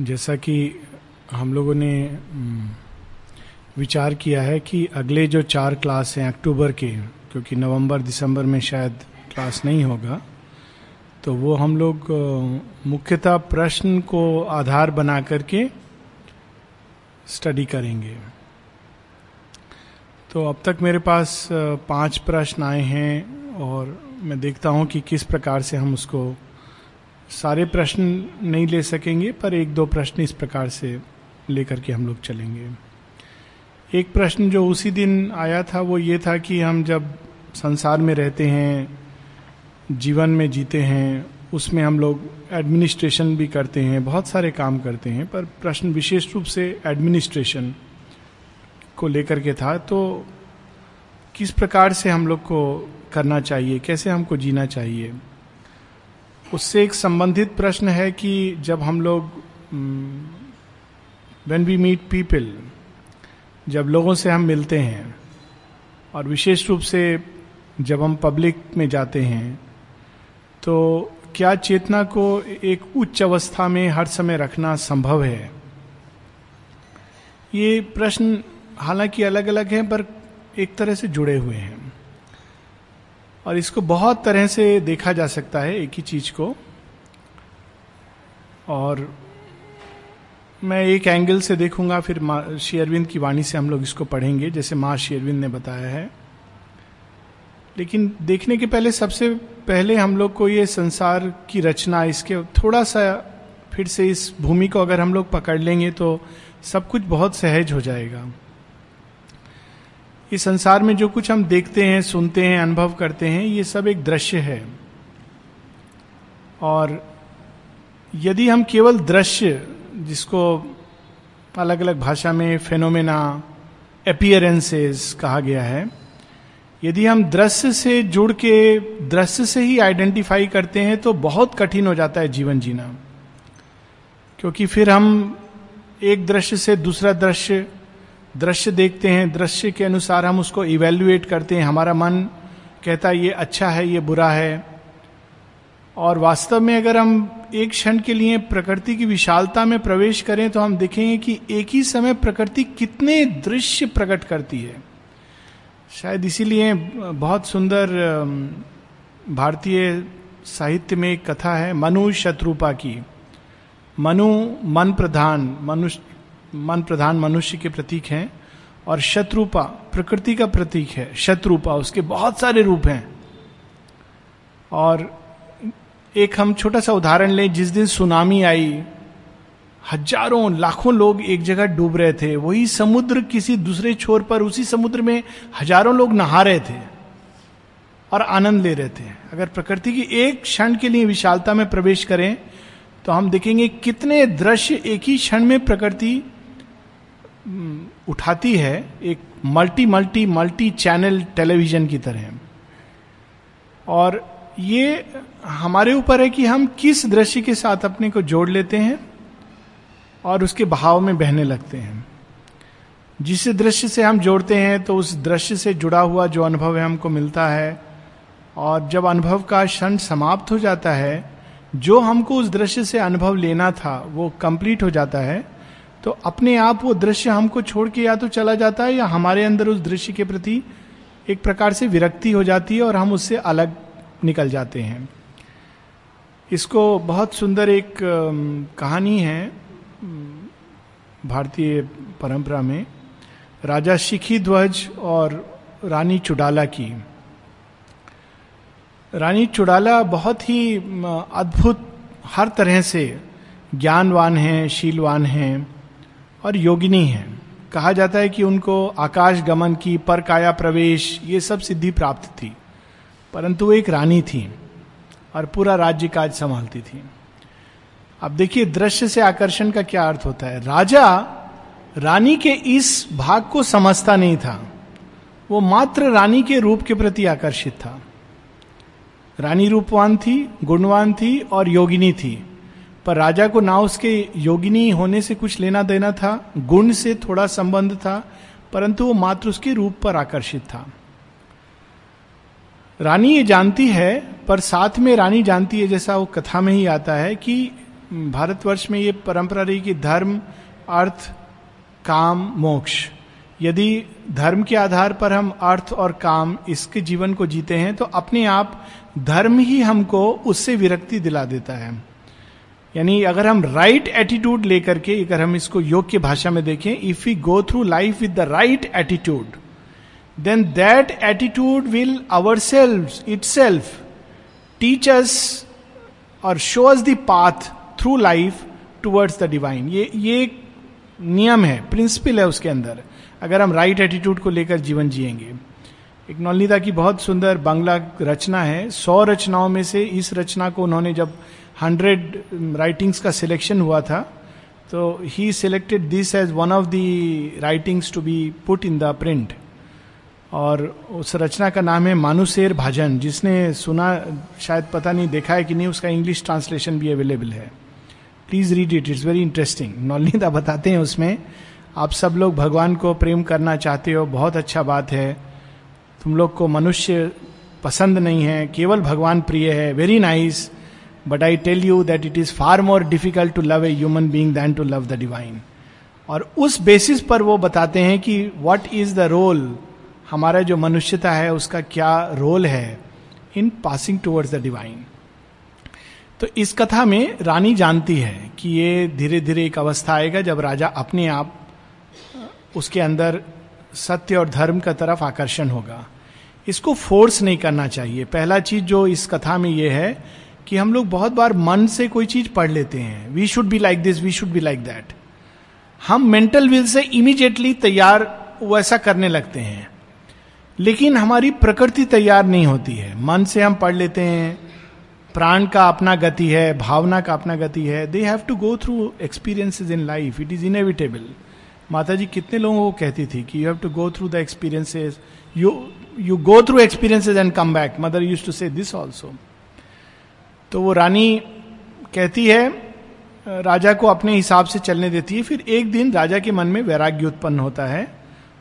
जैसा कि हम लोगों ने विचार किया है कि अगले जो चार क्लास हैं अक्टूबर के, क्योंकि नवंबर, दिसंबर में शायद क्लास नहीं होगा तो वो हम लोग मुख्यतः प्रश्न को आधार बना करके स्टडी करेंगे। तो अब तक मेरे पास पाँच प्रश्न आए हैं और मैं देखता हूँ कि किस प्रकार से हम उसको सारे प्रश्न नहीं ले सकेंगे, पर एक दो प्रश्न इस प्रकार से लेकर के हम लोग चलेंगे। एक प्रश्न जो उसी दिन आया था, वो ये था कि हम जब संसार में रहते हैं, जीवन में जीते हैं, उसमें हम लोग एडमिनिस्ट्रेशन भी करते हैं, बहुत सारे काम करते हैं, पर प्रश्न विशेष रूप से एडमिनिस्ट्रेशन को लेकर के था तो किस प्रकार से हम लोग को करना चाहिए, कैसे हमको जीना चाहिए? उससे एक संबंधित प्रश्न है कि जब हम लोग वेन वी मीट पीपल जब लोगों से हम मिलते हैं, और विशेष रूप से जब हम पब्लिक में जाते हैं तो क्या चेतना को एक उच्च अवस्था में हर समय रखना संभव है? ये प्रश्न हालाँकि अलग अलग हैं, पर एक तरह से जुड़े हुए हैं। और इसको बहुत तरह से देखा जा सकता है एक ही चीज़ को। और मैं एक एंगल से देखूँगा, फिर श्री अरविंद की वाणी से हम लोग इसको पढ़ेंगे, जैसे माँ श्री अरविंद ने बताया है। लेकिन देखने के पहले, सबसे पहले हम लोग को ये संसार की रचना, इसके थोड़ा सा फिर से इस भूमि को अगर हम लोग पकड़ लेंगे तो सब कुछ बहुत सहज हो जाएगा। इस संसार में जो कुछ हम देखते हैं, सुनते हैं, अनुभव करते हैं, ये सब एक दृश्य है। और यदि हम केवल दृश्य, जिसको अलग अलग भाषा में फेनोमेना अपियरेंसेस कहा गया है, यदि हम दृश्य से जुड़ के दृश्य से ही आइडेंटिफाई करते हैं तो बहुत कठिन हो जाता है जीवन जीना। क्योंकि फिर हम एक दृश्य से दूसरा दृश्य दृश्य देखते हैं, दृश्य के अनुसार हम उसको इवेल्युएट करते हैं। हमारा मन कहता है, ये अच्छा है, ये बुरा है। और वास्तव में अगर हम एक क्षण के लिए प्रकृति की विशालता में प्रवेश करें तो हम देखेंगे कि एक ही समय प्रकृति कितने दृश्य प्रकट करती है। शायद इसीलिए बहुत सुंदर भारतीय साहित्य में एक कथा है, मनु शत्रुपा की। मनु मन प्रधान, मनुष्य मन प्रधान मनुष्य के प्रतीक हैं और शत्रुपा, प्रकृति का प्रतीक है। शत्रुपा, उसके बहुत सारे रूप हैं। और एक हम छोटा सा उदाहरण लें, जिस दिन सुनामी आई, हज़ारों, लाखों लोग एक जगह डूब रहे थे। वही समुद्र किसी दूसरे छोर पर, उसी समुद्र में हज़ारों लोग नहा रहे थे और आनंद ले रहे थे। अगर प्रकृति की एक क्षण के लिए विशालता में प्रवेश करें तो हम देखेंगे कितने दृश्य एक ही क्षण में प्रकृति उठाती है, एक multi multi multi channel television की तरह। और ये हमारे ऊपर है कि हम किस दृश्य के साथ अपने को जोड़ लेते हैं और उसके भाव में बहने लगते हैं। जिस दृश्य से हम जोड़ते हैं तो उस दृश्य से जुड़ा हुआ जो अनुभव है हमको मिलता है। और जब अनुभव का क्षण समाप्त हो जाता है, जो हमको उस दृश्य से अनुभव लेना था, वो कंप्लीट हो जाता है। तो अपने आप वो दृश्य हमको छोड़ के या तो चला जाता है या हमारे अंदर उस दृश्य के प्रति एक प्रकार से विरक्ति हो जाती है और हम उससे अलग निकल जाते हैं। इसको बहुत सुंदर एक कहानी है भारतीय परंपरा में, राजा शिखी ध्वज और रानी चुडाला की। रानी चुडाला बहुत ही अद्भुत, हर तरह से ज्ञानवान हैं, शीलवान हैं। और योगिनी है। कहा जाता है कि उनको आकाश गमन की पर काया प्रवेश, ये सब सिद्धि प्राप्त थी। परंतु वो एक रानी थी और पूरा राज्य काज संभालती थी। अब देखिए, दृश्य से आकर्षण का क्या अर्थ होता है? राजा रानी के इस भाग को समझता नहीं था। वो मात्र रानी के रूप के प्रति आकर्षित था। रानी रूपवान थी, गुणवान थी और योगिनी थी। पर राजा को ना उसके योगिनी होने से कुछ लेना देना था, गुण से थोड़ा संबंध था, परंतु वो मात्र उसके रूप पर आकर्षित था। रानी ये जानती है, पर साथ में रानी जानती है, जैसा वो कथा में ही आता है, कि भारतवर्ष में ये परंपरा रही कि धर्म, अर्थ, काम, मोक्ष। यदि धर्म के आधार पर हम अर्थ और काम इसके जीवन को जीते हैं तो अपने आप धर्म ही हमको उससे विरक्ति दिला देता है। यानी अगर हम राइट एटीट्यूड लेकर के, अगर हम इसको योग की भाषा में देखें if you go through life with the right attitude then that attitude will our self itself teachers और shows the path through life towards the divine ये ये नियम है प्रिंसिपल है उसके अंदर, अगर हम राइट right एटीट्यूड को लेकर जीवन जिएँगे। एक नौलिता की बहुत सुंदर बांग्ला रचना है, सौ रचनाओं में से इस रचना को उन्होंने जब हंड्रेड राइटिंग्स का सिलेक्शन हुआ था। तो he selected this as one of the writings to be put in the print और उस रचना का नाम है मानुसेर भाजन, जिसने सुना, शायद पता नहीं, देखा है कि नहीं, उसका इंग्लिश ट्रांसलेशन भी अवेलेबल है। Please read it it's very interesting नौलिता बताते हैं उसमें, आप सब लोग भगवान को प्रेम करना चाहते हो, बहुत अच्छा बात है। तुम लोग को मनुष्य पसंद नहीं है, केवल भगवान प्रिय है very nice but I tell you that it is far more difficult to love a human being than to love the divine और उस बेसिस पर वो बताते हैं कि वट इज़ द रोल हमारा जो मनुष्यता है, उसका क्या रोल है in passing towards the divine तो इस कथा में रानी जानती है कि ये धीरे धीरे एक अवस्था आएगा जब राजा अपने आप, उसके अंदर सत्य और धर्म का तरफ़ आकर्षण होगा। इसको फोर्स नहीं करना चाहिए। पहला चीज़ जो इस कथा में यह है कि हम लोग बहुत बार मन से कोई चीज़ पढ़ लेते हैं। We should be like this we should be like that हम मेंटल विल से इमीडिएटली तैयार वैसा करने लगते हैं। लेकिन हमारी प्रकृति तैयार नहीं होती है। मन से हम पढ़ लेते हैं। प्राण का अपना गति है, भावना का अपना गति है। They have to go through experiences in life it is inevitable Mata ji कितने लोगों को कहती थी कि you have to go through the experiences you you go through experiences and come back mother use to say this also तो वो रानी कहती है, राजा को अपने हिसाब से चलने देती है। फिर एक दिन राजा के मन में वैराग्य उत्पन्न होता है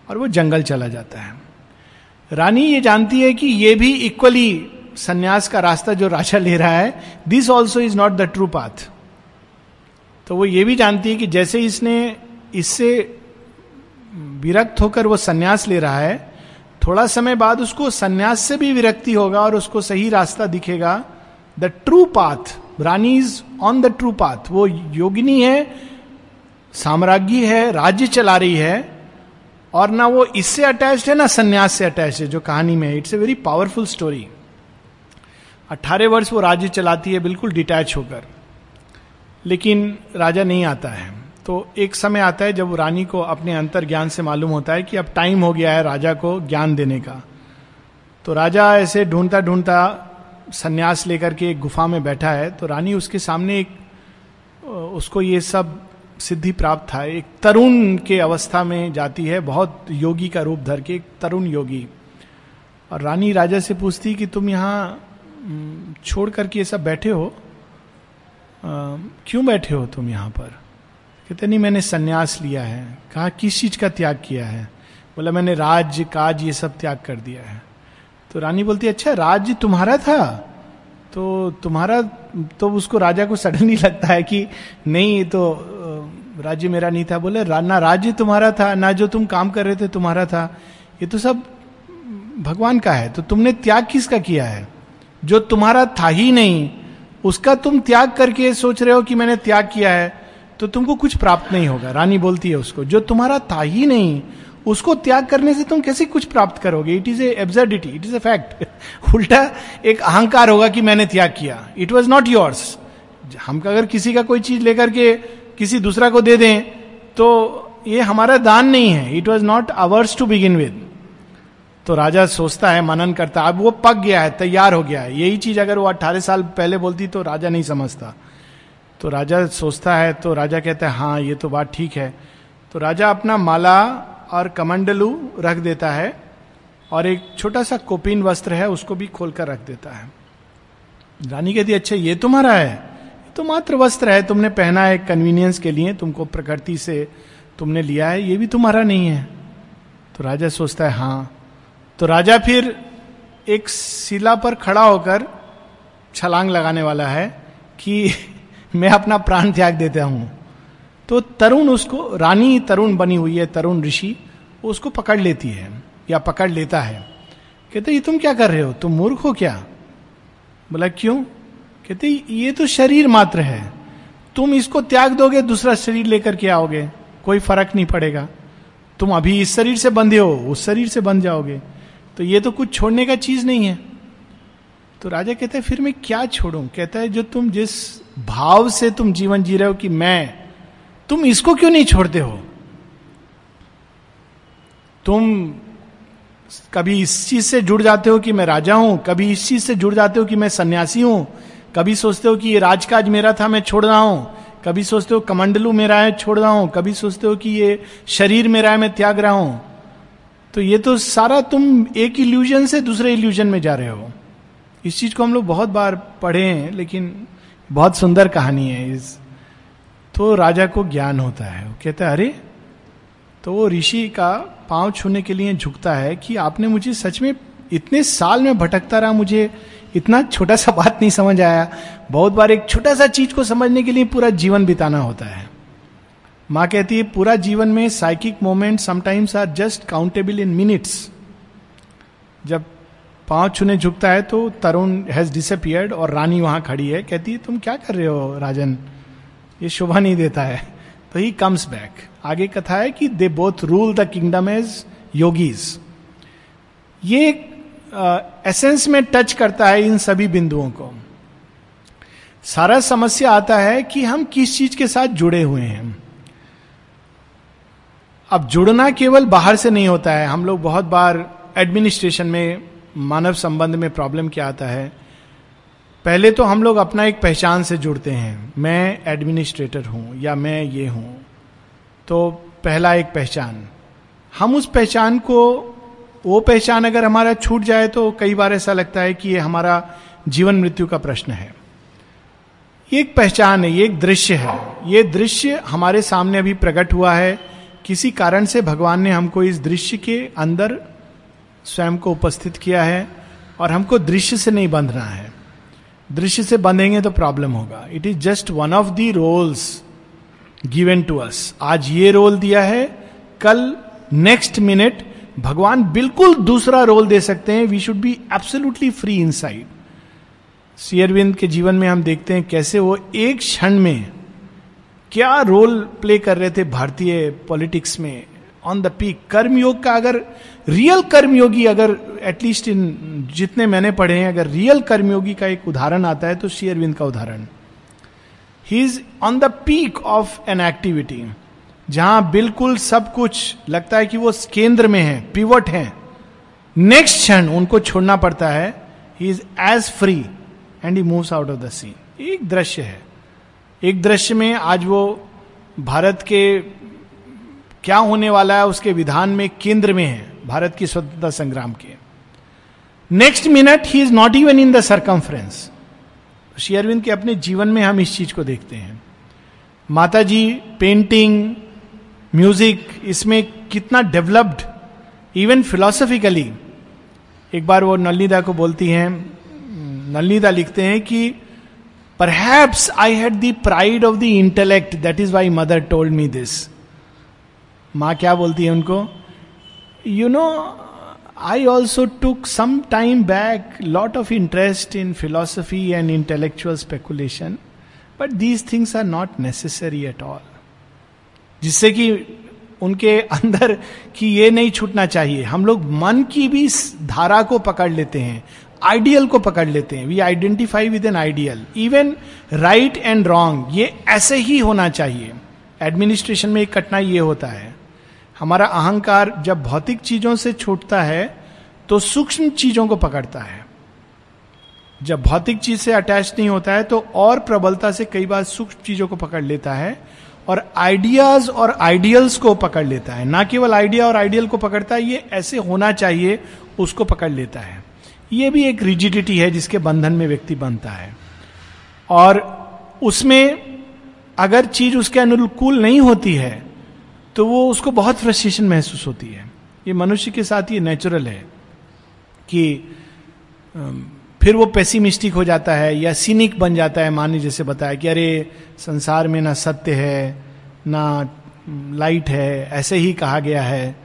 और वो जंगल चला जाता है। रानी ये जानती है कि ये भी इक्वली संन्यास का रास्ता जो राजा ले रहा है this also is not the true path तो वो ये भी जानती है कि जैसे इसने इससे विरक्त होकर वो संन्यास ले रहा है, थोड़ा समय बाद उसको संन्यास से भी विरक्ति होगा और उसको सही रास्ता दिखेगा। The true path Rani is on the true path वो योगिनी है, साम्राज्ञी है, राज्य चला रही है, और ना वो इससे अटैच्ड है, ना संन्यास से अटैच है, जो कहानी में it's a very powerful story अट्ठारह वर्ष वो राज्य चलाती है, बिल्कुल डिटैच होकर। लेकिन राजा नहीं आता है। तो एक समय आता है जब रानी को अपने अंतर ज्ञान से मालूम होता है कि अब टाइम हो गया है राजा को ज्ञान देने का। तो राजा ऐसे ढूंढता ढूंढता संन्यास लेकर के एक गुफा में बैठा है तो रानी उसके सामने एक उसको ये सब सिद्धि प्राप्त था। एक तरुण के अवस्था में जाती है, बहुत योगी का रूप धर के, एक तरुण योगी। और रानी राजा से पूछती कि तुम यहाँ छोड़ करके ये सब बैठे हो? क्यों बैठे हो तुम यहाँ पर? कहते, नहीं, मैंने सन्यास लिया है। कहा, किस चीज़ का त्याग किया है? बोला, मैंने राज्य काज ये सब त्याग कर दिया है। तो रानी बोलती अच्छा राज्य तुम्हारा था? तो तुम्हारा तो उसको राजा को सडनली लगता है कि नहीं तो राज्य मेरा नहीं था। बोले ना राज्य तुम्हारा था, ना जो तुम काम कर रहे थे तुम्हारा था। ये तो सब भगवान का है। तो तुमने त्याग किसका किया है? जो तुम्हारा था ही नहीं, उसका तुम त्याग करके सोच रहे हो कि मैंने त्याग किया है तो तुमको कुछ प्राप्त नहीं होगा। रानी बोलती है उसको, जो तुम्हारा था ही नहीं उसको त्याग करने से तुम कैसे कुछ प्राप्त करोगे? It is absurdity it is a fact उल्टा एक अहंकार होगा कि मैंने त्याग किया। इट वॉज़ नॉट योर्स हम अगर किसी का कोई चीज़ लेकर के किसी दूसरा को दे दें तो ये हमारा दान नहीं है। It was not ours to begin with तो राजा सोचता है, मनन करता अब वो पक गया है, तैयार हो गया है। यही चीज़ अगर वो अट्ठारह साल पहले बोलती तो राजा नहीं समझता। तो राजा सोचता है तो राजा कहता है हाँ ये तो बात ठीक है। तो राजा अपना माला और कमंडलू रख देता है और एक छोटा सा कोपिन वस्त्र है, उसको भी खोलकर रख देता है। रानी कहती अच्छा ये तुम्हारा है? ये तो मात्र वस्त्र है, तुमने पहना है कन्वीनियंस के लिए, तुमको प्रकृति से तुमने लिया है, ये भी तुम्हारा नहीं है। तो राजा सोचता है हाँ। तो राजा फिर एक शिला पर खड़ा होकर छलांग लगाने वाला है कि मैं अपना प्राण त्याग देता हूँ। तो तरुण उसको, रानी तरुण बनी हुई है, तरुण ऋषि, उसको पकड़ लेती है, या पकड़ लेता है। कहते, ये तुम क्या कर रहे हो? तुम मूर्ख हो क्या? बोला, क्यों? कहते, ये तो शरीर मात्र है। तुम इसको त्याग दोगे, दूसरा शरीर लेकर के आओगे। कोई फ़र्क नहीं पड़ेगा। तुम अभी इस शरीर से बंधे हो, उस शरीर से बंध जाओगे। तो ये तो कुछ छोड़ने का चीज़ नहीं है। तो राजा कहते हैं, फिर मैं क्या छोड़ू? कहता है, जो तुम जिस भाव से तुम जीवन जी रहे हो कि मैं तुम इसको क्यों नहीं छोड़ते हो? तुम कभी इस चीज़ से जुड़ जाते हो कि मैं राजा हूँ? कभी इस चीज़ से जुड़ जाते हो कि मैं सन्यासी हूँ? कभी सोचते हो कि ये राजकाज मेरा था, मैं छोड़ रहा हूँ? कभी सोचते हो कमंडलू मेरा है, छोड़ रहा हूँ? कभी सोचते हो कि ये शरीर मेरा है, मैं त्याग रहा हूँ? तो ये तो सारा तुम एक इल्यूजन से दूसरे इल्यूजन में जा रहे हो। इस चीज़ को हम लोग बहुत बार पढ़े हैं, लेकिन बहुत सुंदर कहानी है इस तो राजा को ज्ञान होता है। वो कहता है, अरे तो वो ऋषि का पाँव छूने के लिए झुकता है कि आपने मुझे सच में इतने साल में भटकता रहा, मुझे इतना छोटा सा बात नहीं समझ आया। बहुत बार एक छोटा सा चीज़ को समझने के लिए पूरा जीवन बिताना होता है। माँ कहती है, पूरा जीवन में psychic moment sometimes are just countable in minutes जब पाँव छूने झुकता है तो तरुण हैज़ डिसअपियर्ड और रानी वहाँ खड़ी है। कहती है, तुम क्या कर रहे हो राजन? ये शोभा नहीं देता है। तो ही कम्स बैक आगे कथा है कि they both rule the kingdom as yogis ये एसेंस में टच करता है इन सभी बिंदुओं को। सारा समस्या आता है कि हम किस चीज़ के साथ जुड़े हुए हैं। अब जुड़ना केवल बाहर से नहीं होता है। हम लोग बहुत बार एडमिनिस्ट्रेशन में, मानव संबंध में प्रॉब्लम क्या आता है? पहले तो हम लोग अपना एक पहचान से जुड़ते हैं। मैं एडमिनिस्ट्रेटर हूँ या मैं ये हूँ। तो पहला एक पहचान। हम उस पहचान को, वो पहचान अगर हमारा छूट जाए तो कई बार ऐसा लगता है कि ये हमारा जीवन मृत्यु का प्रश्न है। ये एक पहचान है, ये एक दृश्य है। ये दृश्य हमारे सामने अभी प्रकट हुआ है। किसी कारण से भगवान ने हमको इस दृश्य के अंदर स्वयं को उपस्थित किया है और हमको दृश्य से नहीं बंधना है। दृश्य से बंधेंगे तो प्रॉब्लम होगा। It is just one of the roles given to us आज ये रोल दिया है, कल नेक्स्ट मिनट भगवान बिल्कुल दूसरा रोल दे सकते हैं। We should be absolutely free inside Sri Aurobindo के जीवन में हम देखते हैं कैसे वो एक क्षण में क्या रोल प्ले कर रहे थे भारतीय पॉलिटिक्स में। ऑन द पीक कर्मयोग का अगर रियल कर्मयोगी अगर एटलीस्ट इन जितने मैंने पढ़े हैं अगर रियल कर्मयोगी का एक उदाहरण आता है तो शेयरविंद का उदाहरण he is on the peak of an activity जहाँ बिल्कुल सब कुछ लगता है कि वो केंद्र में है पिवट है नेक्स्ट क्षण उनको छोड़ना पड़ता है he is as free and he moves out of the scene एक दृश्य है एक दृश्य में आज वो भारत के क्या होने वाला है उसके विधान में केंद्र में है भारत की स्वतंत्रता संग्राम के next minute he is not even in the circumference Sri Aurobindo के अपने जीवन में हम इस चीज़ को देखते हैं। माता जी पेंटिंग म्यूज़िक इसमें कितना डेवलप्ड इवन फिलोसफिकली एक बार वो नलनीदा को बोलती हैं, नलनीदा लिखते हैं कि perhaps I had the pride of the intellect that is why mother told me this माँ क्या बोलती है उनको? You know I also took some time back lot of interest in philosophy and intellectual speculation, but these things are not necessary at all. जिससे कि उनके अंदर कि ये नहीं छूटना चाहिए। हम लोग मन की भी धारा को पकड़ लेते हैं आइडियल को पकड़ लेते हैं। We identify with an ideal even right and wrong ये ऐसे ही होना चाहिए। एडमिनिस्ट्रेशन में एक कठिनाई ये होता है। हमारा अहंकार जब भौतिक चीज़ों से छूटता है तो सूक्ष्म चीज़ों को पकड़ता है। जब भौतिक चीज़ से अटैच नहीं होता है तो और प्रबलता से कई बार सूक्ष्म चीज़ों को पकड़ लेता है और आइडियाज़ और आइडियल्स को पकड़ लेता है। ना केवल आइडिया और आइडियल को पकड़ता है ये ऐसे होना चाहिए, उसको पकड़ लेता है। ये भी एक रिजिडिटी है जिसके बंधन में व्यक्ति बनता है। और उसमें अगर चीज़ उसके अनुकूल नहीं होती है तो वो उसको बहुत फ्रस्ट्रेशन महसूस होती है। ये मनुष्य के साथ ये नेचुरल है कि फिर वो पेसिमिस्टिक हो जाता है या सीनिक बन जाता है मानी जैसे बताया कि अरे, संसार में ना सत्य है, ना लाइट है, ऐसे ही कहा गया है।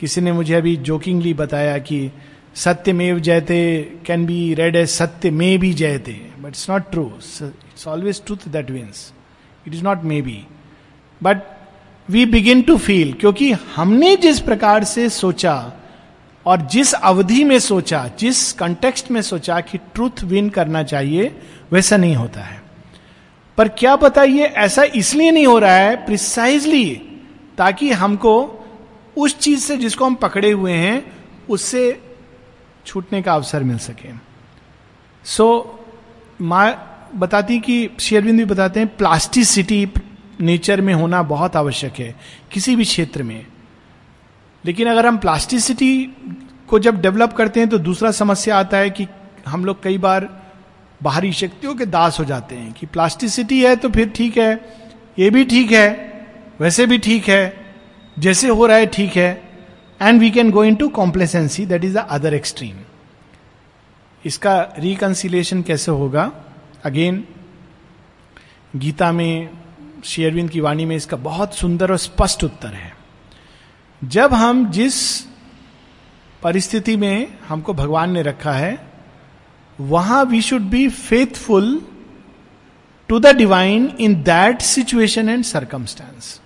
किसी ने मुझे अभी जोकिंगली बताया कि सत्य में जयते कैन बी रेड ए सत्य में भी जयते but it's not true it's always truth that means it is not maybe but we begin to feel क्योंकि हमने जिस प्रकार से सोचा और जिस अवधि में सोचा जिस कंटेक्स्ट में सोचा कि ट्रूथ विन करना चाहिए वैसा नहीं होता है। पर क्या पता ये ऐसा इसलिए नहीं हो रहा है प्रिसाइजली ताकि हमको उस चीज़ से जिसको हम पकड़े हुए हैं उससे छूटने का अवसर मिल सके। सो so, माँ बताती कि शेरविंद भी बताते हैं प्लास्टिसिटी नेचर में होना बहुत आवश्यक है, किसी भी क्षेत्र में। लेकिन अगर हम प्लास्टिसिटी को जब डेवलप करते हैं तो दूसरा समस्या आता है कि हम लोग कई बार बाहरी शक्तियों के दास हो जाते हैं कि प्लास्टिसिटी है तो फिर ठीक है, ये भी ठीक है, वैसे भी ठीक है, जैसे हो रहा है ठीक है and we can go into complacency that is the other extreme इसका रिकन्सिलेशन कैसे होगा? अगेन गीता में शेयरविंद की वाणी में इसका बहुत सुंदर और स्पष्ट उत्तर है। जब हम जिस परिस्थिति में हमको भगवान ने रखा है, वहाँ we should be faithful to the divine in that situation and circumstance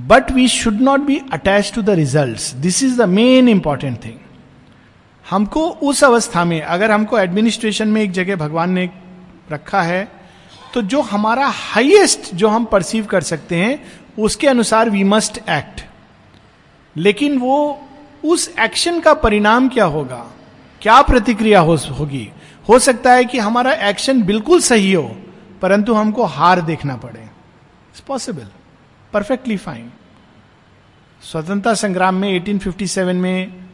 but we should not be attach to the result this is the main important thing हमको उस अवस्था में, अगर हमको एडमिनिस्ट्रेशन में एक जगह भगवान ने रखा है तो जो हमारा हाईएस्ट जो हम परसीव कर सकते हैं, उसके अनुसार वी मस्ट एक्ट लेकिन वो उस एक्शन का परिणाम क्या होगा? क्या प्रतिक्रिया होगी? हो सकता है कि हमारा एक्शन बिल्कुल सही हो, परंतु हमको हार देखना पड़े। इट्स पॉसिबल परफेक्टली फाइन स्वतंत्रता संग्राम में 1857 में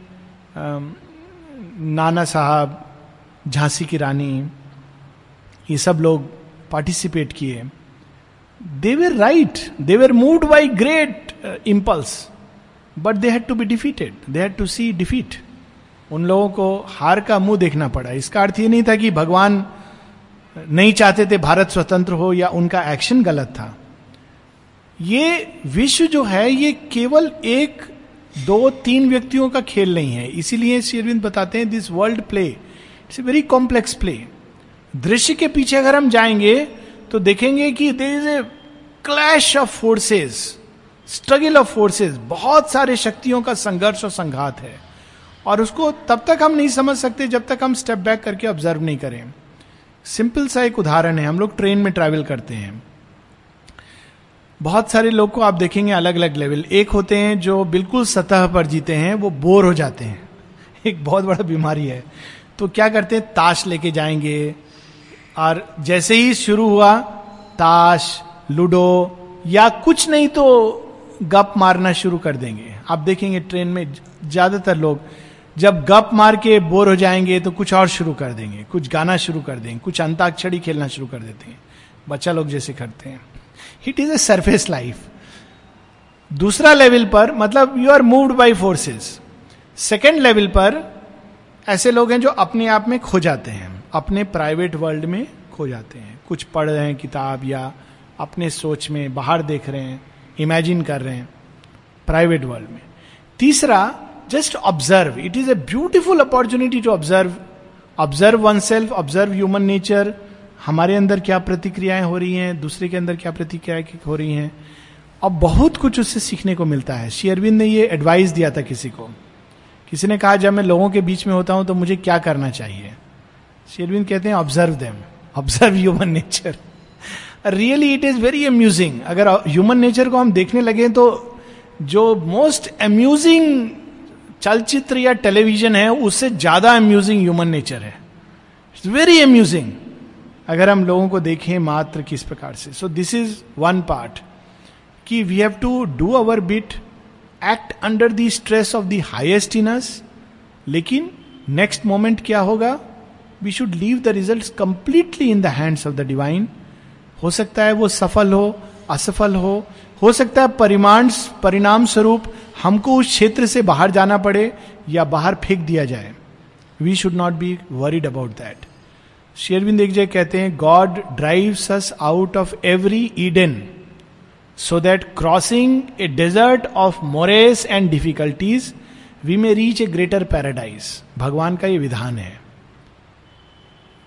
नाना साहब, झांसी की रानी, ये सब लोग पार्टिसिपेट किए। They were right they were by great impulse but they had to be defeated they had to see defeat उन लोगों को हार का मुँह देखना पड़ा। इसका अर्थ ये नहीं था कि भगवान नहीं चाहते थे भारत स्वतंत्र हो या उनका एक्शन गलत था। ये विश्व जो है, ये केवल एक, दो, तीन व्यक्तियों का खेल नहीं है। इसीलिए शेरविंद बताते हैं this world play it's a very complex play दृश्य के पीछे अगर हम जाएँगे तो देखेंगे कि there is a clash of forces struggle of forces बहुत सारे शक्तियों का संघर्ष और संघात है। और उसको तब तक हम नहीं समझ सकते जब तक हम स्टेप बैक करके ऑब्ज़र्व नहीं करें। सिंपल सा एक उदाहरण है, हम लोग ट्रेन में ट्रैवल करते हैं। बहुत सारे लोग को आप देखेंगे अलग अलग लेवल एक होते हैं जो बिल्कुल सतह पर जीते हैं, वो बोर हो जाते हैं। एक बहुत बड़ा बीमारी है। तो क्या करते हैं? ताश लेके जाएँगे और जैसे ही शुरू हुआ, ताश, लूडो या कुछ नहीं तो गप मारना शुरू कर देंगे। आप देखेंगे ट्रेन में ज़्यादातर लोग जब गप मार के बोर हो जाएँगे तो कुछ और शुरू कर देंगे। कुछ गाना शुरू कर देंगे, कुछ अंताक्षरी खेलना शुरू कर देते हैं। बच्चा लोग जैसे करते हैं। It is a surface life दूसरा लेवल पर मतलब you are moved by forces second level पर, ऐसे लोग हैं जो अपने आप में खो जाते हैं। अपने प्राइवेट वर्ल्ड में खो जाते हैं। कुछ पढ़ रहे हैं किताब या अपने सोच में बाहर देख रहे हैं इमेजिन कर रहे हैं प्राइवेट वर्ल्ड में। तीसरा just observe it is a beautiful opportunity to observe observe oneself observe human nature हमारे अंदर क्या प्रतिक्रियाएँ हो रही हैं, दूसरे के अंदर क्या प्रतिक्रियाएँ हो रही हैं। और बहुत कुछ उससे सीखने को मिलता है। शेयरविंद ने ये एडवाइस दिया था किसी को। किसी ने कहा, जब मैं लोगों के बीच में होता हूँ तो मुझे क्या करना चाहिए? शेरविंद कहते हैं observe them observe human nature really it is very amusing अगर ह्यूमन नेचर को हम देखने लगे तो जो मोस्ट अम्यूजिंग चलचित्र या टेलीविज़न है, उससे ज़्यादा अम्यूजिंग ह्यूमन नेचर है. इट्स वेरी अम्यूजिंग अगर हम लोगों को देखें मात्र किस प्रकार से. So this is one part कि we have to do our bit act under the stress of the highest in us लेकिन नेक्स्ट मोमेंट क्या होगा? We should leave the result completely in the hands of the divine हो सकता है वो सफल हो, असफल हो। हो सकता है परिमाण, परिणाम स्वरूप हमको उस क्षेत्र से बाहर जाना पड़े या बाहर फेंक दिया जाए। We should not be worried about that Sri Aurobindo एक जगह कहते हैं God drives us out of every Eden so that crossing a desert of morass and difficulties we may reach a greater paradise भगवान का ये विधान है।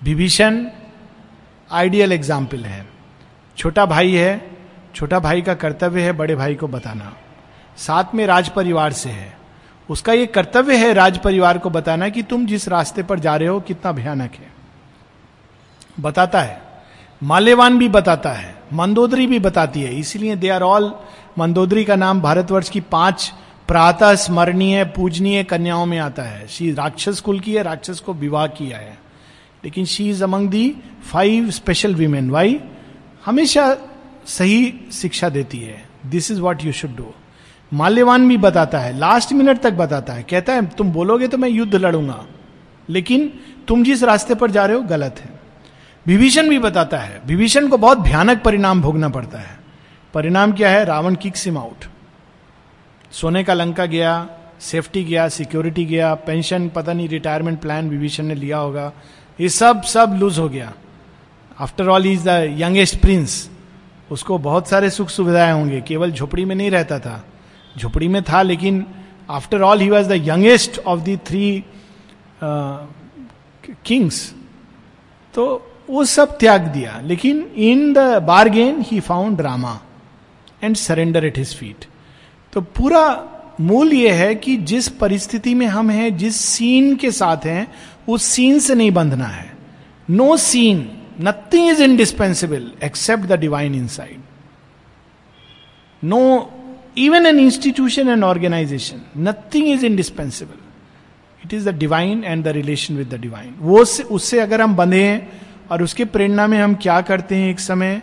Vibhishan ideal example है। छोटा भाई है, छोटा भाई का कर्तव्य है बड़े भाई को बताना। साथ में राज परिवार से है। उसका ये कर्तव्य है राज परिवार को बताना कि तुम जिस रास्ते पर जा रहे हो कितना भयानक है। बताता है। माल्यवान भी बताता है। मंदोदरी भी बताती है। इसीलिए दे आर ऑल मंदोदरी का नाम भारतवर्ष की पाँच प्रातः स्मरणीय, पूजनीय कन्याओं में आता है। श्री राक्षस कुल की है, राक्षस को विवाह किया है। लेकिन she is among the five special women Y हमेशा सही शिक्षा देती है। This is what you should do Malyavan भी बताता है लास्ट मिनट तक बताता है। कहता है, तुम बोलोगे तो मैं युद्ध लड़ूँगा, लेकिन तुम जिस रास्ते पर जा रहे हो, गलत है। विभीषण भी बताता है, विभीषण को बहुत भयानक परिणाम भोगना पड़ता है। परिणाम क्या है? रावण किक सिम आउट सोने का लंका गया सेफ्टी गया सिक्योरिटी गया पेंशन पता नहीं रिटायरमेंट प्लान विभीषण ने लिया होगा। ये सब सब लूज हो गया। After all is the youngest prince उसको बहुत सारे सुख सुविधाएँ होंगे। केवल झोपड़ी में नहीं रहता था। झोपड़ी में था, लेकिन after all he was the youngest of the three kings तो वो सब त्याग दिया। लेकिन in the bargain he found Rama and surrender at his feet तो पूरा मूल ये है कि जिस परिस्थिति में हम हैं, जिस सीन के साथ हैं उस सीन से नहीं बंधना है। No scene nothing is indispensable except the divine inside no even an institution and organisation nothing is indispensable it is the divine and the relation with the divine वो उससे अगर हम बंधे हैं और उसके प्रेरणा में हम क्या करते हैं एक समय,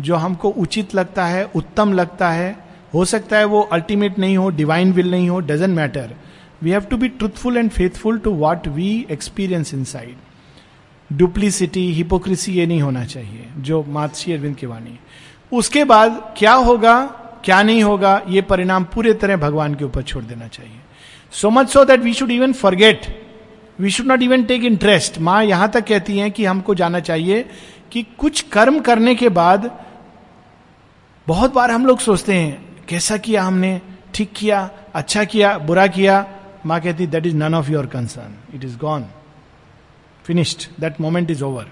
जो हमको उचित लगता है, उत्तम लगता है, हो सकता है वो अल्टीमेट नहीं हो डिवाइन विल नहीं हो doesn't matter we have to be truthful and faithful to what we experience inside duplicity hypocrisy ये नहीं होना चाहिए, जो मातशी अरविंद की वाणी उसके बाद क्या होगा, क्या नहीं होगा, ये परिणाम पूरे तरह भगवान के ऊपर छोड़ देना चाहिए। So much so that we should even forget we should not even take interest माँ यहाँ तक कहती हैं कि हमको जाना चाहिए कि कुछ कर्म करने के बाद बहुत बार हम लोग सोचते हैं, कैसा किया हमने, ठीक किया अच्छा किया, बुरा किया माँ कहती that is none of your concern it is gone finished that moment is over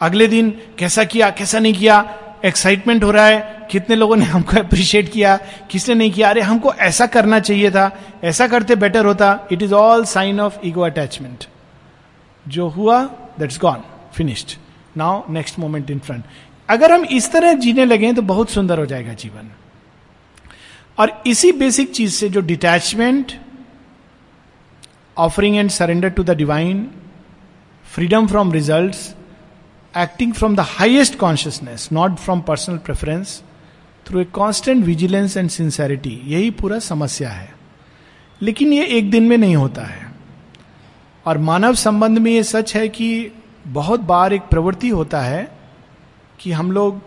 अगले दिन कैसा किया, कैसा नहीं किया एक्साइटमेंट हो रहा है, कितने लोगों ने हमको अप्रिशिएट किया, किसने नहीं किया, अरे हमको ऐसा करना चाहिए था, ऐसा करते बेटर होता it is all sign of ego attachment जो हुआ that's gone finished now next moment in front अगर हम इस तरह जीने लगे तो बहुत सुंदर हो जाएगा जीवन। और इसी बेसिक चीज़ से जो detachment offering and surrender to the divine freedom from result acting from the highest consciousness, not from personal preference, through a constant vigilance and sincerity यही पूरा समस्या है। लेकिन ये एक दिन में नहीं होता है। और मानव संबंध में ये सच है कि बहुत बार एक प्रवृत्ति होता है कि हम लोग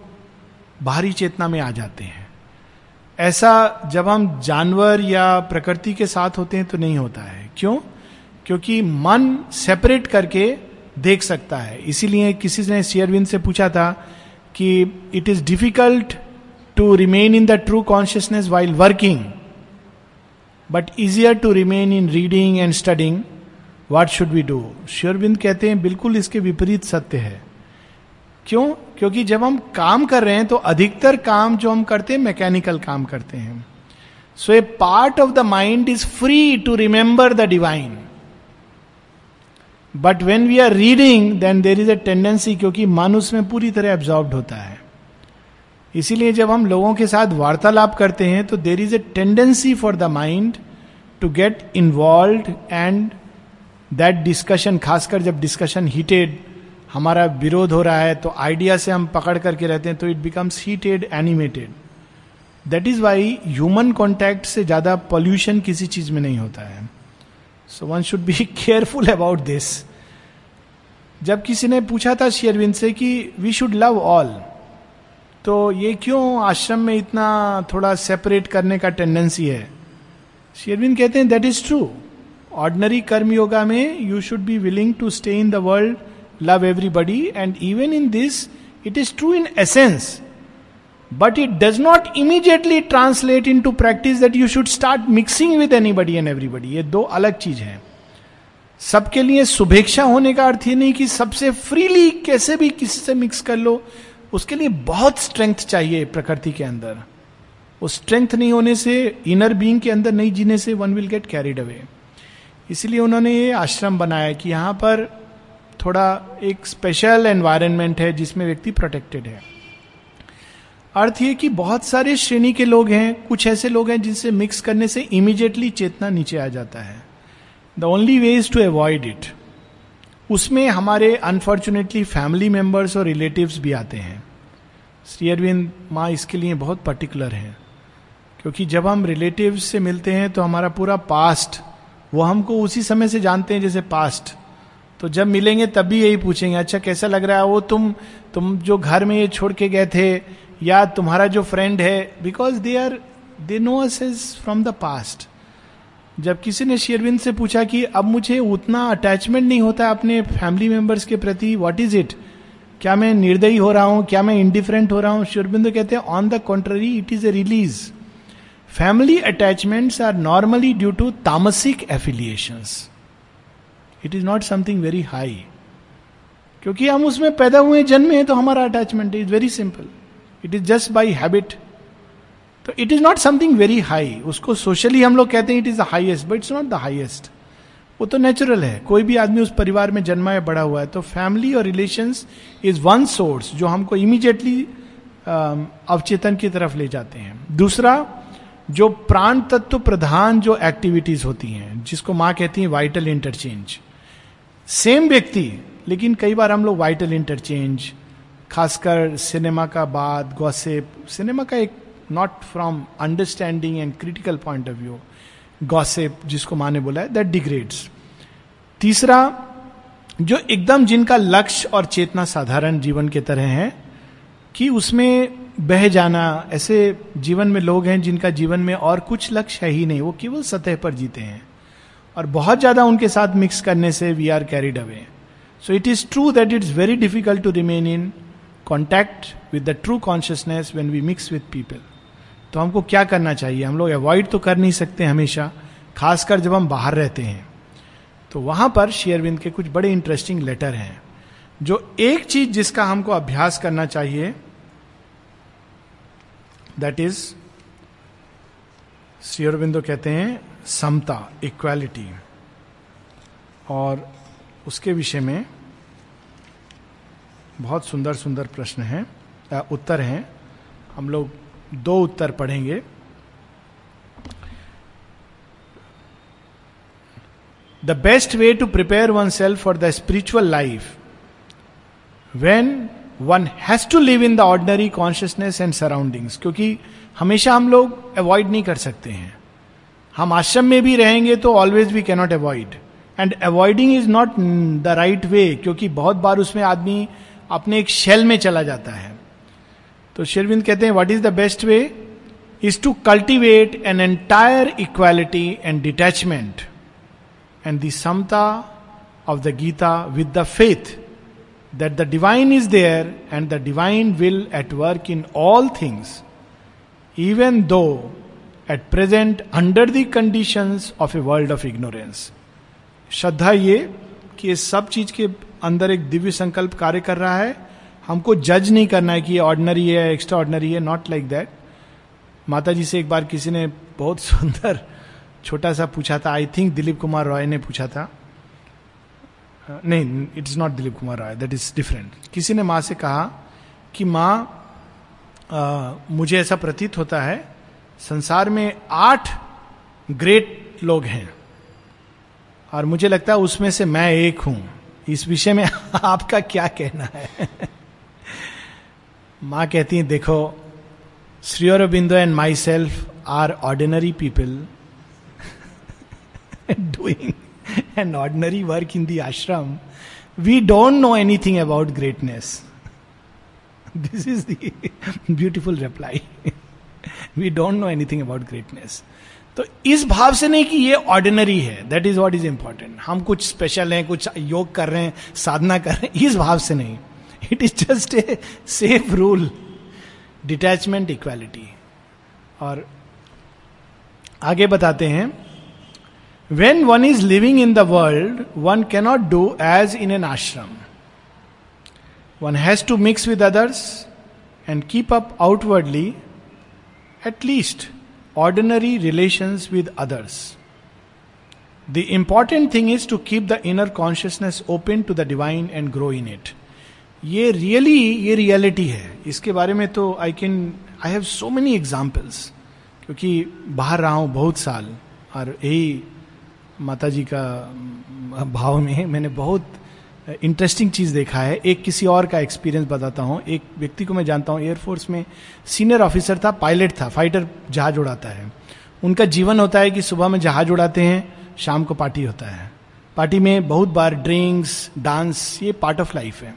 बाहरी चेतना में आ जाते हैं। ऐसा जब हम जानवर या प्रकृति के साथ होते हैं तो नहीं होता है। क्यों? क्योंकि मन सेपरेट करके देख सकता है। इसीलिए किसी ने शेयरविंद से पूछा था कि it is difficult to remain in the true consciousness while working but easier to remain in reading and studying what should we do Sri Aurobindo कहते हैं, बिल्कुल इसके विपरीत सत्य है। क्यों? क्योंकि जब हम काम कर रहे हैं तो अधिकतर काम जो हम करते हैं मैकेनिकल काम करते हैं। So a part of the mind is free to remember the divine but when we are reading then there is a tendency क्योंकि मन उसमें पूरी तरह एब्जॉर्ब होता है। इसीलिए जब हम लोगों के साथ वार्तालाप करते हैं तो there is a tendency for the mind to get involve and that discussion खासकर जब डिस्कशन हीटेड हमारा विरोध हो रहा है तो आइडिया से हम पकड़ करके रहते हैं तो it becomes heated animated that is why human contact से ज़्यादा पॉल्यूशन किसी चीज़ में नहीं होता है। So one should be careful about this जब किसी ने पूछा था शेयरविंद से कि वी शुड लव ऑल तो ये क्यों आश्रम में इतना थोड़ा सेपरेट करने का टेंडेंसी है? शेयरविंद कहते हैं that is true ordinary karma yoga में you should be willing to stay in the world love everybody and even in this it is true in essence but it does not immediately translate into practice that you should start mixing with anybody and everybody ये दो अलग चीज़ है। सबके लिए शुभेच्छा होने का अर्थ ये नहीं कि सबसे फ्रीली कैसे भी किसी से मिक्स कर लो। उसके लिए बहुत स्ट्रेंथ चाहिए प्रकृति के अंदर। वो स्ट्रेंथ नहीं होने से इनर बींग के अंदर नहीं जीने से one will get carried away इसलिए उन्होंने ये आश्रम बनाया कि यहाँ पर थोड़ा एक स्पेशल एनवायरनमेंट है जिसमें व्यक्ति प्रोटेक्टेड है। अर्थ ये कि बहुत सारे श्रेणी के लोग हैं, कुछ ऐसे लोग हैं जिनसे मिक्स करने से इमीडिएटली चेतना नीचे आ जाता है। The only way is to avoid it उसमें हमारे अनफॉर्चुनेटली फैमिली मेंबर्स और रिलेटिव्स भी आते हैं। श्री अरविंद माँ इसके लिए बहुत पर्टिकुलर है, क्योंकि जब हम रिलेटिव से मिलते हैं तो हमारा पूरा पास्ट वो हमको उसी समय से जानते हैं जैसे पास्ट तो जब मिलेंगे तब भी यही पूछेंगे अच्छा कैसा लग रहा है? वो तुम तुम जो घर में ये छोड़ के गए थे या तुम्हारा जो फ्रेंड है because they are they know us is from the past जब किसी ने शेरविंद से पूछा कि अब मुझे उतना अटैचमेंट नहीं होता अपने फैमिली मेंबर्स के प्रति व्हाट इज़ इट क्या मैं निर्दयी हो रहा हूँ? क्या मैं इंडिफरेंट हो रहा हूँ? शेरबिंद कहते हैं on the contrary it is a release family attachments are normally due to tamasic affiliation it is not something very high क्योंकि हम उसमें पैदा हुए जन्मे हैं तो हमारा attachment is very simple it is just by habit तो it is not something very high उसको सोशली हम लोग कहते हैं it is the highest but it's not the highest वो तो नेचुरल है। कोई भी आदमी उस परिवार में जन्मा है बड़ा हुआ है तो फैमिली और रिलेशन इज़ वन सोर्स जो हमको इमीडिएटली um, अवचेतन की तरफ़ ले जाते हैं। दूसरा जो प्राण तत्व प्रधान जो एक्टिविटीज़ होती हैं जिसको माँ कहती है वाइटल इंटरचेंज सेम व्यक्ति लेकिन कई बार हम लोग वाइटल इंटरचेंज खासकर सिनेमा का बाद गॉसिप सिनेमा का एक not from understanding and critical point of view gossip जिसको माँ ने बोला है दैट डिग्रेड्स तीसरा, जो एकदम जिनका लक्ष्य और चेतना साधारण जीवन के तरह है, कि उसमें बह जाना, ऐसे जीवन में लोग हैं जिनका जीवन में और कुछ लक्ष्य है ही नहीं, वो केवल सतह पर जीते हैं। और बहुत ज़्यादा उनके साथ मिक्स करने से we are carried away so it is true that it's very difficult to remain in contact with the true consciousness when we mix with people तो हमको क्या करना चाहिए? हम लोग अवॉइड तो कर नहीं सकते हमेशा, खासकर जब हम बाहर रहते हैं। तो वहाँ पर शेयरविंद के कुछ बड़े इंटरेस्टिंग लेटर हैं, जो एक चीज़ जिसका हमको अभ्यास करना चाहिए दैट इज़ शेयरविंदो कहते हैं, समता इक्वालिटी और उसके विषय में बहुत सुंदर सुंदर प्रश्न हैं उत्तर हैं। हम लोग दो उत्तर पढ़ेंगे। The best way to prepare oneself for the spiritual life when one has to live in the ordinary consciousness and surroundings क्योंकि हमेशा हम लोग अवॉइड नहीं कर सकते हैं। हम आश्रम में भी रहेंगे तो always we cannot avoid and avoiding is not the right way क्योंकि बहुत बार उसमें आदमी अपने एक शेल में चला जाता है। तो शेरविंद कहते हैं what is the best way is to cultivate an entire equality and detachment and the samata of the Gita with the faith that the divine is there and the divine will at work in all things even though at present under the condition of a world of ignorance श्रद्धा ये कि इस सब चीज़ के अंदर एक दिव्य संकल्प कार्य कर रहा है। हमको जज नहीं करना है कि ये ऑर्डनरी है एक्स्ट्रा ऑर्डनरी है not like that Mata ji से एक बार किसी ने बहुत सुंदर छोटा सा पूछा था। आई थिंक दिलीप कुमार रॉय ने पूछा था। नहीं it is not Dilip Kumar Roy that is different किसी ने माँ से कहा कि माँ मुझे ऐसा प्रतीत होता है, संसार में आठ ग्रेट लोग हैं। और मुझे लगता है उसमें से मैं एक हूँ। इस विषय में आपका क्या कहना है? माँ कहती हैं, देखो, Shri Aurobindo and myself are ordinary people doing an ordinary work in the ashram we don't know anything about greatness this is the beautiful reply we don't know anything about greatness तो इस भाव से नहीं कि ये ordinary है। That is what is important हम कुछ स्पेशल हैं, कुछ योग कर रहे हैं, साधना कर रहे हैं, इस भाव से नहीं। It is just a safe rule detachment equality और आगे बताते हैं। When one is living in the world one cannot do as in an ashram one has to mix with others and keep up outwardly at ordinary relations with others the important thing is to keep the inner consciousness open to the divine and grow in it ये really ये reality है। इसके बारे में तो I can I have so many examples क्योंकि बाहर रहा हूँ बहुत साल, और यही माता जी का भाव में मैंने बहुत इंटरेस्टिंग चीज़ देखा है। एक किसी और का एक्सपीरियंस बताता हूँ। एक व्यक्ति को मैं जानता हूँ एयरफोर्स में सीनियर ऑफिसर था पायलट था फाइटर जहाज़ उड़ाता है। उनका जीवन होता है कि सुबह में जहाज़ उड़ाते हैं, शाम को पार्टी होता है। पार्टी में बहुत बार ड्रिंक्स डांस ये पार्ट ऑफ़ लाइफ है।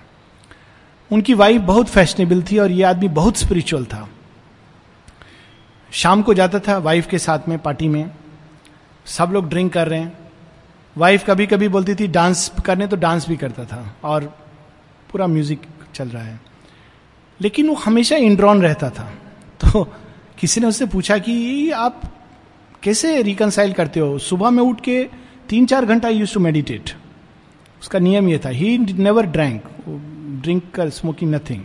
उनकी वाइफ बहुत फैशनेबल थी और ये आदमी बहुत स्पिरिचुअल था। शाम को जाता था वाइफ के साथ में पार्टी में। सब लोग ड्रिंक कर रहे हैं। वाइफ कभी कभी बोलती थी डांस करने तो डांस भी करता था और पूरा म्यूज़िक चल रहा है. लेकिन वो हमेशा इंड्रॉन रहता था। तो किसी ने उससे पूछा कि, आप कैसे रिकनसाइल करते हो? सुबह में उठ के तीन चार घंटा यूज़ टू मेडिटेट उसका नियम ये था ही नेवर ड्रैंक ड्रिंक कर स्मोकिंग नथिंग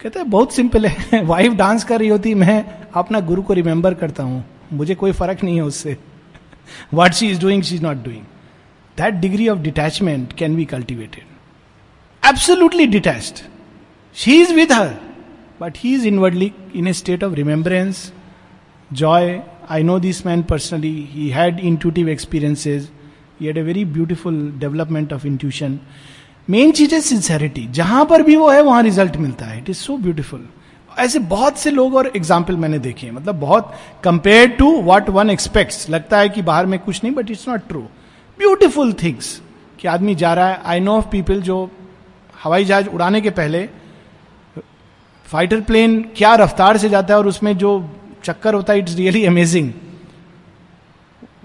कहते हैं, बहुत सिंपल है। वाइफ डांस कर रही होती, मैं अपना गुरु को रिमेंबर करता हूँ। मुझे कोई फ़र्क नहीं है उससे। What she is doing she is not doing that degree of detachment can be cultivated absolutely detached she is with her but he is inwardly in a state of remembrance joy I know this man personally he had intuitive experiences he had a very beautiful development of intuition main चीज़ है sincerity जहाँ पर भी वो है, वहाँ result मिलता है. It is so beautiful ऐसे बहुत से लोग और एग्ज़ाम्पल मैंने देखे हैं. मतलब बहुत compare to what one expect लगता है कि बाहर में कुछ नहीं but it's not true beautiful things कि आदमी जा रहा है। आई नो ऑफ़ पीपल जो हवाई जहाज़ उड़ाने के पहले फाइटर प्लेन क्या रफ्तार से जाता है और उसमें जो चक्कर होता है इट्स रियली अमेजिंग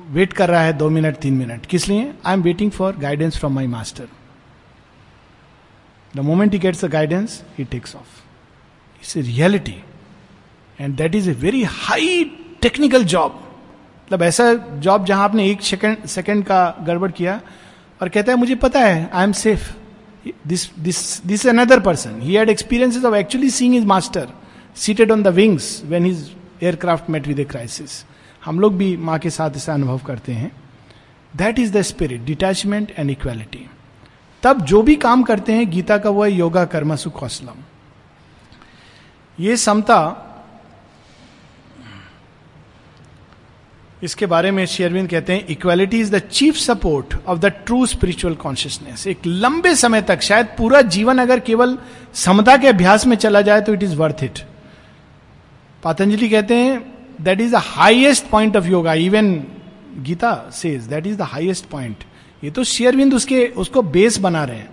वेट कर रहा है दो मिनट, तीन मिनट। किस लिए? I am waiting for guidance from my master the moment he gets the guidance he takes off it's a reality and that is a very high technical job मतलब ऐसा job जहाँ आपने एक second second का गड़बड़ किया, और कहता है, मुझे पता है I am safe this this this another person he had experiences of actually seeing his master seated on the wings when his aircraft met with a crisis हम लोग भी माँ के साथ ऐसा अनुभव करते हैं। That is the spirit detachment and equality तब जो भी काम करते हैं, गीता का वो है, योगा कर्म सुखौसलम. ये समता इसके बारे में शेयरविंद कहते हैं equality is the chief support of the true spiritual consciousness एक लंबे समय तक, शायद पूरा जीवन अगर केवल समता के अभ्यास में चला जाए तो it is worth it Patanjali कहते हैं that is the highest point of yoga even Gita says that is the highest point ये तो शेयरविंद उसके, उसको बेस बना रहे हैं।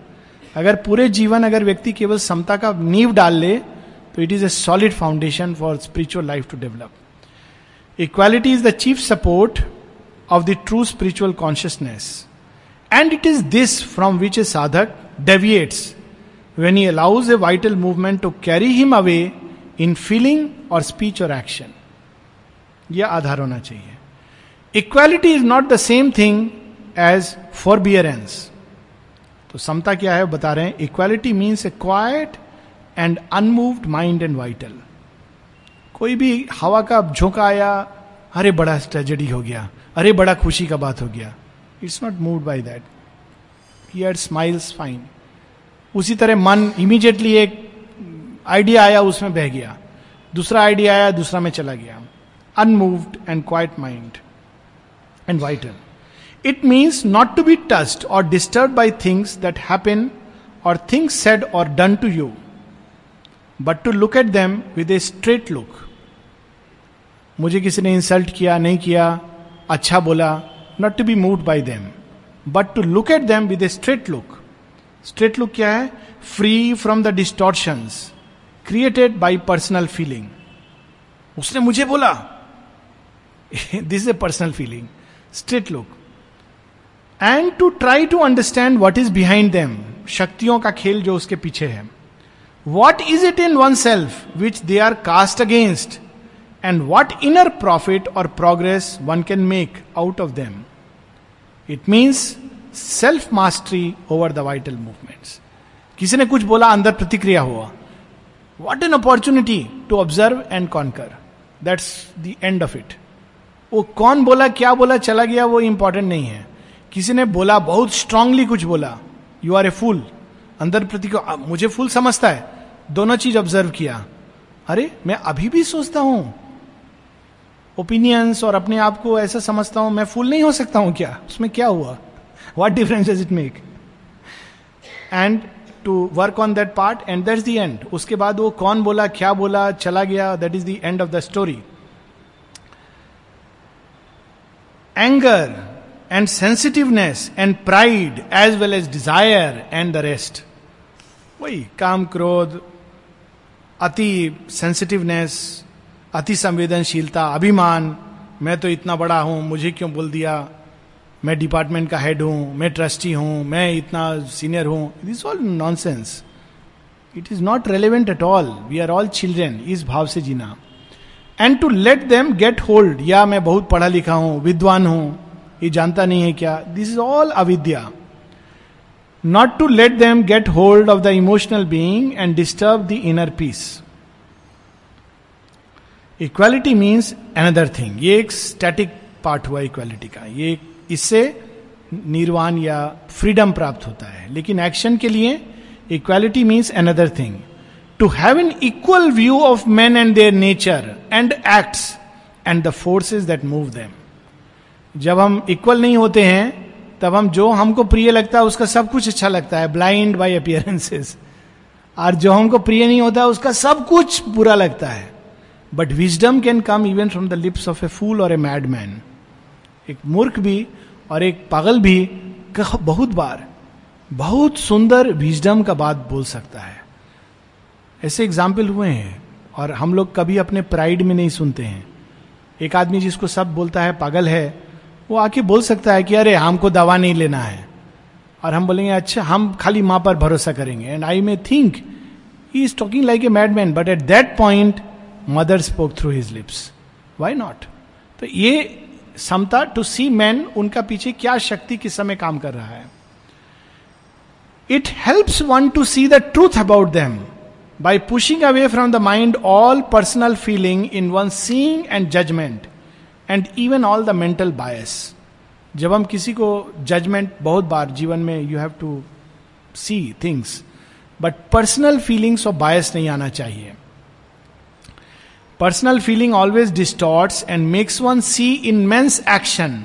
अगर पूरे जीवन अगर व्यक्ति केवल समता का नींव डाल ले तो it is a solid foundation for spiritual life to develop equality is the chief support of the true spiritual consciousness and it is this from which a sadhak deviates when he allows a vital movement to carry him away in feeling or speech or action यह आधार होना चाहिए equality is not the same thing as forbearance तो समता क्या है? बता रहे हैं equality means a quiet and unmoved mind and vital कोई भी हवा का झोंका आया, अरे बड़ा ट्रेजेडी हो गया, अरे बड़ा खुशी का बात हो गया। It's not move by that he smiles fine उसी तरह मन इमीजिएटली एक आइडिया आया, उसमें बह गया। दूसरा आइडिया आया, दूसरा में चला गया। Unmoved and quiet mind and vital it means not to be tossed or disturb by things that happen or things said or done to you but to look at them with a straight look. मुझे किसी ने insult किया, नहीं किया अच्छा बोला not to be move by them but to look at them with a straight look straight look क्या है? Free from the distortions created by personal feeling उसने मुझे बोला this is a personal feeling straight look and to try to understand what is behind them शक्तियों का खेल जो उसके पीछे है. What is it in oneself which they are cast against and what inner profit और progress one can make out of them it means self mastery over the vital movements किसी ने कुछ बोला, अंदर प्रतिक्रिया हुआ। What an opportunity to observe and conquer that's the end of it वो कौन बोला, क्या बोला, चला गया, वो इंपॉर्टेंट नहीं है। किसी ने बोला, बहुत स्ट्रांगली कुछ बोला। यू आर ए फूल अंदर प्रतिक्रिया मुझे फूल समझता है। दोनों चीज़ ऑब्ज़र्व किया। अरे, मैं अभी भी सोचता हूँ। ओपिनियंस और अपने आप को ऐसा समझता हूँ, मैं फूल नहीं हो सकता हूँ क्या? उसमें क्या हुआ? What difference is it make and to work on that part and that the end उसके बाद वो कौन बोला, क्या बोला, चला गया that is the end of the story anger and sensitiveness and pride as well as desire and the rest वही, काम, क्रोध, अति सेंसिटिवनेस अति संवेदनशीलता, अभिमान, मैं तो इतना बड़ा हूँ, मुझे क्यों बोल दिया? मैं डिपार्टमेंट का हेड हूँ, मैं ट्रस्टी हूँ, मैं इतना सीनियर हूँ। This all nonsense it is not relevant at all we are all children इस भाव से जीना। And to let them get hold या मैं बहुत पढ़ा लिखा हूँ, विद्वान हूँ, ये जानता नहीं है क्या? दिस इज़ ऑल अविद्या। Not to let them get hold of the emotional being and disturb the inner peace equality means another thing ये एक स्टैटिक पार्ट हुआ इक्वालिटी का। ये इससे निर्वाण या फ्रीडम प्राप्त होता है। लेकिन एक्शन के लिए equality means another thing to have an equal view of man and their nature and acts and the forces that move them जब हम इक्वल नहीं होते हैं, तब हम जो हमको प्रिय लगता है, उसका सब कुछ अच्छा लगता है। ब्लाइंड बाई अपियरेंसेस और जो हमको प्रिय नहीं होता, उसका सब कुछ बुरा लगता है। But wisdom can come even from the lips of a fool और ए मैड मैन एक मूर्ख भी और एक पागल भी बहुत बार, बहुत सुंदर विजडम का बात बोल सकता है। ऐसे एग्ज़ाम्पल हुए हैं और हम लोग कभी अपने प्राइड में नहीं सुनते हैं। एक आदमी जिसको सब बोलता है पागल है, वो आके बोल सकता है कि अरे हमको दवा नहीं लेना है। और हम बोलेंगे अच्छा हम खाली माँ पर भरोसा करेंगे। And I may think he is talking like a mad man but at that point mother spoke through his lips why not तो ये समता टू सी मैन उनका पीछे क्या शक्ति किस समय काम कर रहा है। It helps one to see the truth about them by pushing away from the mind all personal feeling in one seeing and judgement and even all the mental bias जब हम किसी को जजमेंट बहुत बार जीवन में you have to see things but personal feelings और bias नहीं आना चाहिए। Personal feeling always distorts and makes one see in men's action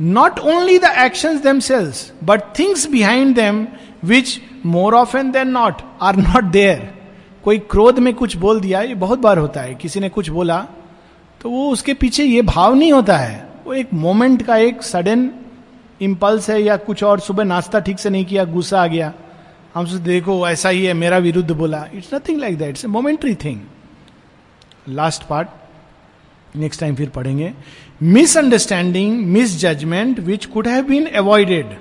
not only the action themselves but things behind them which more often than not are not there कोई क्रोध में कुछ बोल दिया, ये बहुत बार होता है। किसी ने कुछ बोला तो वो उसके पीछे ये भाव नहीं होता है। वो एक मोमेंट का एक सडन इम्पल्स है या कुछ और। सुबह नाश्ता ठीक से नहीं किया, गुस्सा आ गया। हमसे देखो, ऐसा ही है, मेरा विरुद्ध बोला। It's nothing like that it's a momentary thing last part next time फिर पढ़ेंगे. Misunderstanding misjudgement which could have been avoided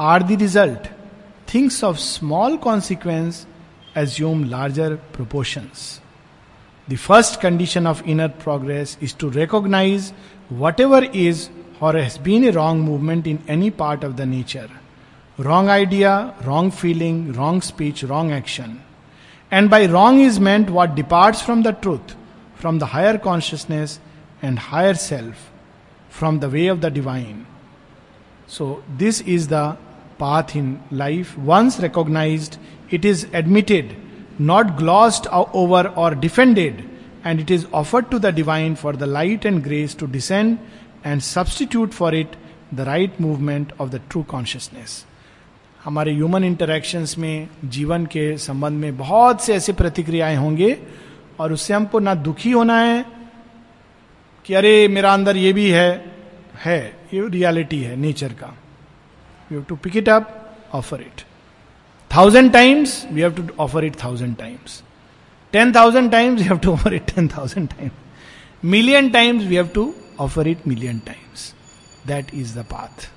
are the result things of small consequence assume larger proportions the first condition of inner progress is to recognise whatever is or has been a wrong movement in any part of the nature wrong idea, wrong feeling, wrong speech, wrong action. And by wrong is meant what departs from the truth, from the higher consciousness and higher self, from the way of the divine. So, this is the path in life. Once recognized, it is admitted, not glossed over or defended, and it is offered to the divine for the light and grace to descend and substitute for it the right movement of the true consciousness. हमारे human interactions में जीवन के संबंध में बहुत से ऐसे प्रतिक्रियाएँ होंगे और उससे हमको ना दुखी होना है कि अरे मेरा अंदर ये भी है है, ये रियलिटी है नेचर का। You have to pick it up offer it thousand times we have to offer it thousand times ten thousand times we have to offer it ten thousand times million times we have to offer it million times that is the path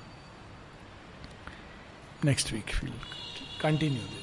next week will continue